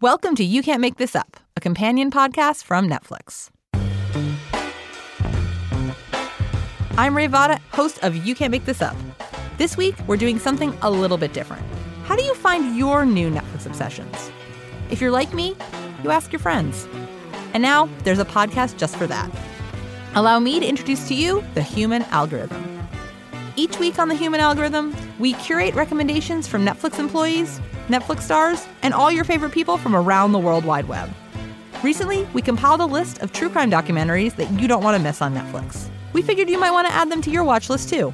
Welcome to You Can't Make This Up, a companion podcast from Netflix. I'm Rae Votta, host of You Can't Make This Up. This week, we're doing something a little bit different. How do you find your new Netflix obsessions? If you're like me, you ask your friends. And now, there's a podcast just for that. Allow me to introduce to you the human algorithm. Each week on the human algorithm, we curate recommendations from Netflix employees, Netflix stars, and all your favorite people from around the World Wide Web. Recently, we compiled a list of true crime documentaries that you don't want to miss on Netflix. We figured you might want to add them to your watch list too.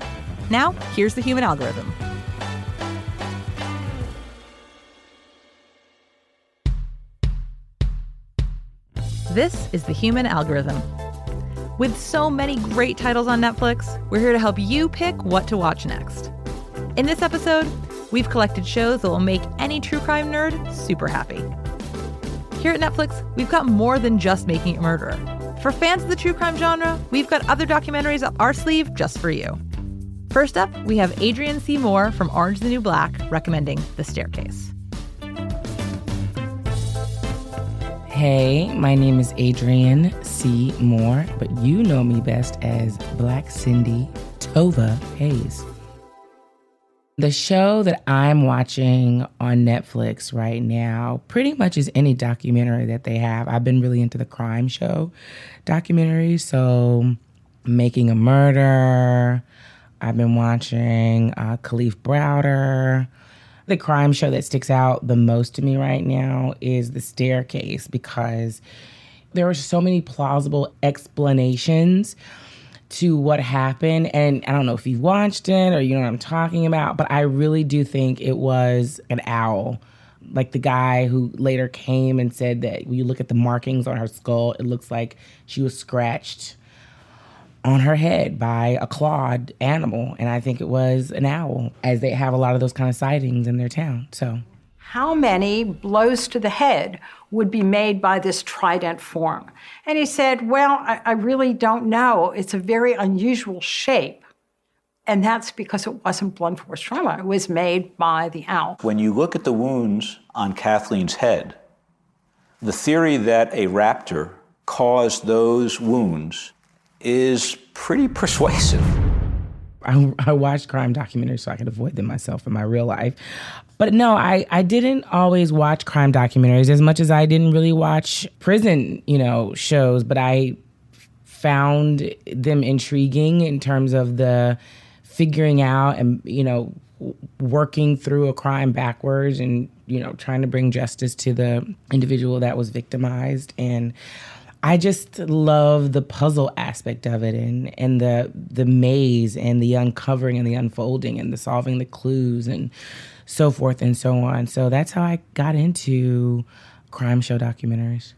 Now, here's the human algorithm. This is the human algorithm. With so many great titles on Netflix, we're here to help you pick what to watch next. In this episode, we've collected shows that will make any true crime nerd super happy. Here at Netflix, we've got more than just Making a Murderer. For fans of the true crime genre, we've got other documentaries up our sleeve just for you. First up, we have Adrienne C. Moore from Orange the New Black recommending The Staircase. Hey, my name is Adrienne C. Moore, but you know me best as Black Cindy Tova Hayes. The show that I'm watching on Netflix right now pretty much is any documentary that they have. I've been really into the crime show documentaries, so Making a Murder. I've been watching uh, Kalief Browder. The crime show that sticks out the most to me right now is The Staircase because there are so many plausible explanations to what happened. And I don't know if you've watched it or you know what I'm talking about, but I really do think it was an owl. Like the guy who later came and said that when you look at the markings on her skull, it looks like she was scratched on her head by a clawed animal. And I think it was an owl, as they have a lot of those kind of sightings in their town. So, how many blows to the head would be made by this trident form? And he said, Well, I, I really don't know. It's a very unusual shape. And that's because it wasn't blunt force trauma. It was made by the owl. When you look at the wounds on Kathleen's head, the theory that a raptor caused those wounds is pretty persuasive. I, I watch crime documentaries so I can avoid them myself in my real life. But no, I, I didn't always watch crime documentaries as much as I didn't really watch prison, you know, shows, but I found them intriguing in terms of the figuring out and, you know, working through a crime backwards and, you know, trying to bring justice to the individual that was victimized. And I just love the puzzle aspect of it and and the the maze and the uncovering and the unfolding and the solving the clues and so forth and so on. So that's how I got into crime show documentaries.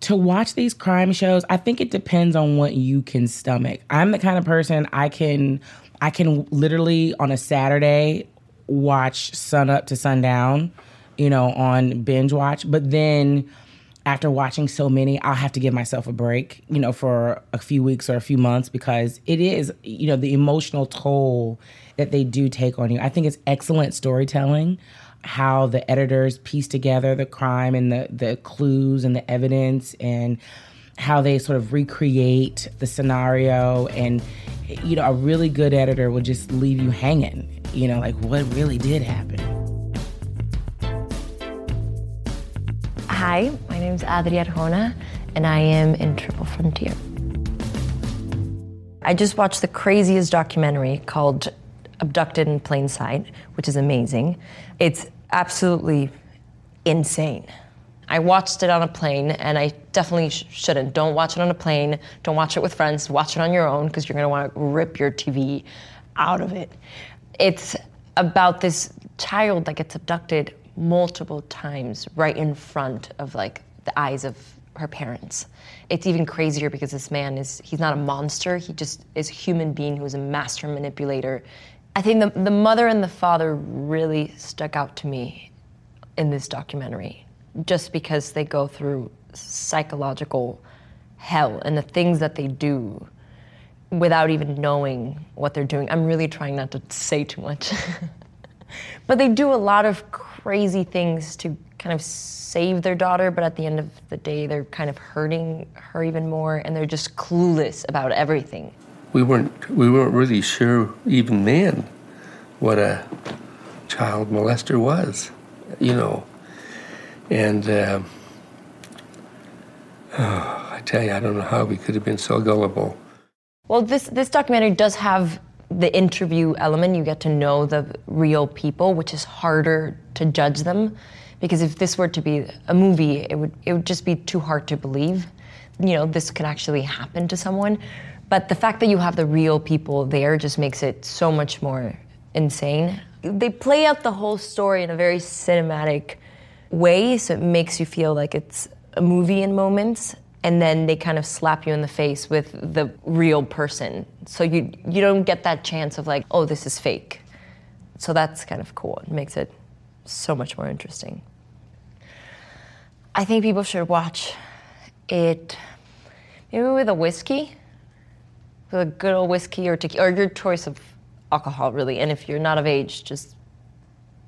To watch these crime shows, I think it depends on what you can stomach. I'm the kind of person I can I can literally on a Saturday watch sun up to sundown, you know, on binge watch, but then after watching so many, I'll have to give myself a break, you know, for a few weeks or a few months because it is, you know, the emotional toll that they do take on you. I think it's excellent storytelling how the editors piece together the crime and the the clues and the evidence and how they sort of recreate the scenario and you know a really good editor will just leave you hanging you know like what really did happen Hi, my name is Adria Arjona, and I am in Triple Frontier. I just watched the craziest documentary called Abducted in Plain Sight, which is amazing. It's absolutely insane. I watched it on a plane, and I definitely sh- shouldn't. Don't watch it on a plane. Don't watch it with friends. Watch it on your own because you're going to want to rip your TV out of it. It's about this child that gets abducted multiple times right in front of like the eyes of her parents. It's even crazier because this man is he's not a monster, he just is a human being who's a master manipulator. I think the, the mother and the father really stuck out to me in this documentary just because they go through psychological hell and the things that they do without even knowing what they're doing. I'm really trying not to say too much. but they do a lot of crazy things to kind of save their daughter, but at the end of the day, they're kind of hurting her even more, and they're just clueless about everything. We weren't we weren't really sure even then what a child molester was, you know, and. Uh, oh, I tell you, I don't know how we could have been so gullible. Well, this this documentary does have the interview element. You get to know the real people, which is harder to judge them, because if this were to be a movie, it would it would just be too hard to believe. You know, this could actually happen to someone. But the fact that you have the real people there just makes it so much more insane. They play out the whole story in a very cinematic way, so it makes you feel like it's a movie in moments and then they kind of slap you in the face with the real person. So you you don't get that chance of like, oh, this is fake. So that's kind of cool. It makes it so much more interesting. I think people should watch it maybe with a whiskey, with a good old whiskey or tequila, or your choice of alcohol, really. And if you're not of age, just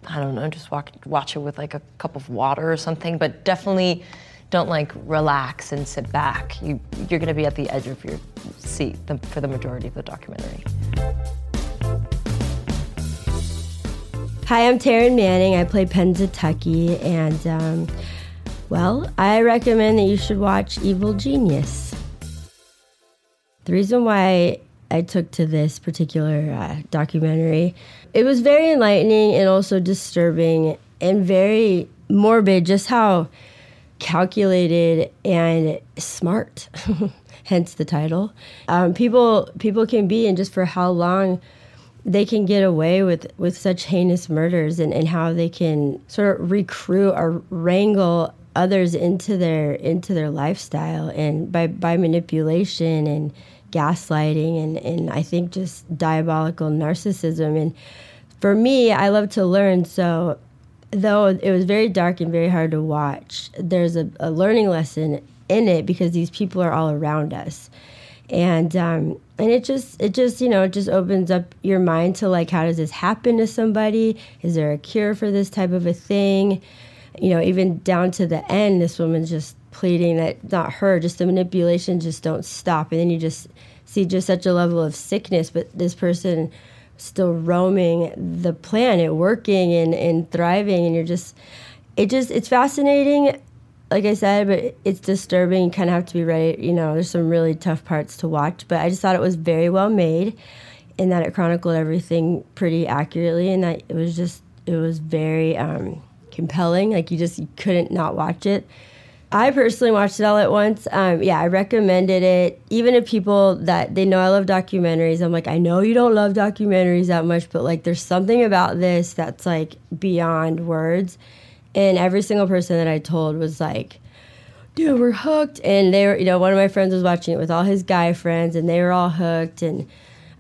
I don't know, just watch, watch it with like a cup of water or something. But definitely don't like relax and sit back. You, you're going to be at the edge of your seat the, for the majority of the documentary. Hi, I'm Taryn Manning. I play Pennsatucky, and um, well, I recommend that you should watch Evil Genius. The reason why I took to this particular uh, documentary, it was very enlightening and also disturbing and very morbid. Just how calculated and smart, hence the title. Um, people people can be, and just for how long they can get away with, with such heinous murders, and, and how they can sort of recruit or wrangle others into their into their lifestyle, and by by manipulation and gaslighting, and and I think just diabolical narcissism. And for me, I love to learn, so though it was very dark and very hard to watch, there's a, a learning lesson in it because these people are all around us, and um, and it just it just you know it just opens up your mind to like how does this happen to somebody? Is there a cure for this type of a thing? You know, even down to the end, this woman's just pleading that not her, just the manipulation just don't stop, and then you just see just such a level of sickness, but this person still roaming the planet, working and, and thriving. And you're just, it just, it's fascinating, like I said, but it's disturbing. You kind of have to be ready. You know, there's some really tough parts to watch, but I just thought it was very well made in that it chronicled everything pretty accurately and that it was just, it was very um, compelling. Like you just, you couldn't not watch it. I personally watched it all at once. Um, yeah, I recommended it. Even to people that they know I love documentaries, I'm like, I know you don't love documentaries that much, but like, there's something about this that's like beyond words. And every single person that I told was like, dude, we're hooked. And they were, you know, one of my friends was watching it with all his guy friends, and they were all hooked. And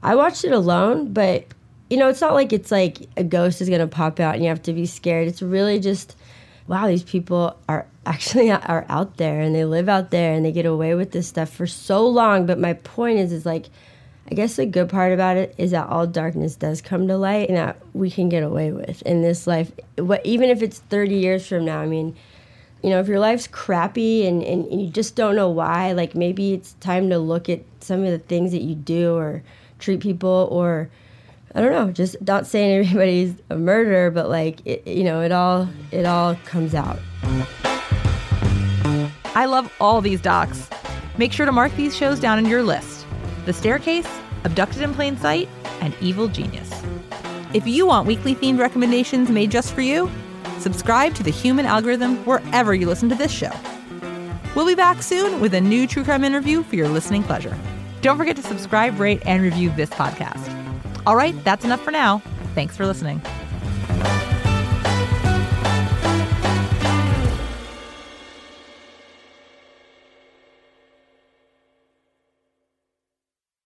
I watched it alone, but you know, it's not like it's like a ghost is gonna pop out and you have to be scared. It's really just wow, these people are actually are out there and they live out there and they get away with this stuff for so long. But my point is, is like, I guess the good part about it is that all darkness does come to light and that we can get away with in this life. What, even if it's 30 years from now, I mean, you know, if your life's crappy and, and, you just don't know why, like maybe it's time to look at some of the things that you do or treat people or I don't know, just not saying everybody's a murderer, but like it, you know, it all it all comes out. I love all these docs. Make sure to mark these shows down in your list. The Staircase, Abducted in Plain Sight, and Evil Genius. If you want weekly themed recommendations made just for you, subscribe to the Human Algorithm wherever you listen to this show. We'll be back soon with a new true crime interview for your listening pleasure. Don't forget to subscribe, rate, and review this podcast. All right, that's enough for now. Thanks for listening.